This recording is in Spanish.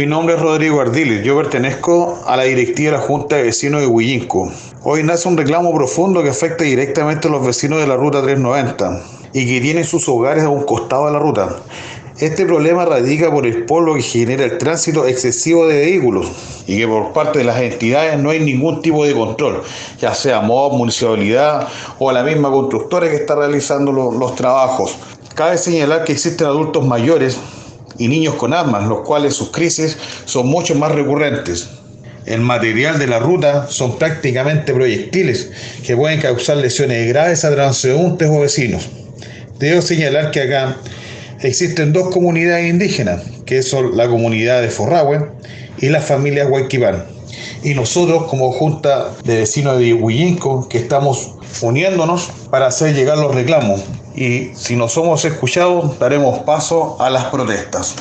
Mi nombre es Rodrigo Ardiles, yo pertenezco a la directiva de la Junta de Vecinos de Huillinco. Hoy nace un reclamo profundo que afecta directamente a los vecinos de la Ruta 390 y que tienen sus hogares a un costado de la ruta. Este problema radica por el polvo que genera el tránsito excesivo de vehículos y que por parte de las entidades no hay ningún tipo de control, ya sea MOB, municipalidad o la misma constructora que está realizando los, los trabajos. Cabe señalar que existen adultos mayores y niños con asma, los cuales sus crisis son mucho más recurrentes. El material de la ruta son prácticamente proyectiles que pueden causar lesiones graves a transeúntes o vecinos. Debo señalar que acá existen dos comunidades indígenas, que son la comunidad de Forrahue y la familia Huayquipán. Y nosotros como Junta de Vecinos de Huillinco, que estamos uniéndonos para hacer llegar los reclamos. Y si no somos escuchados, daremos paso a las protestas.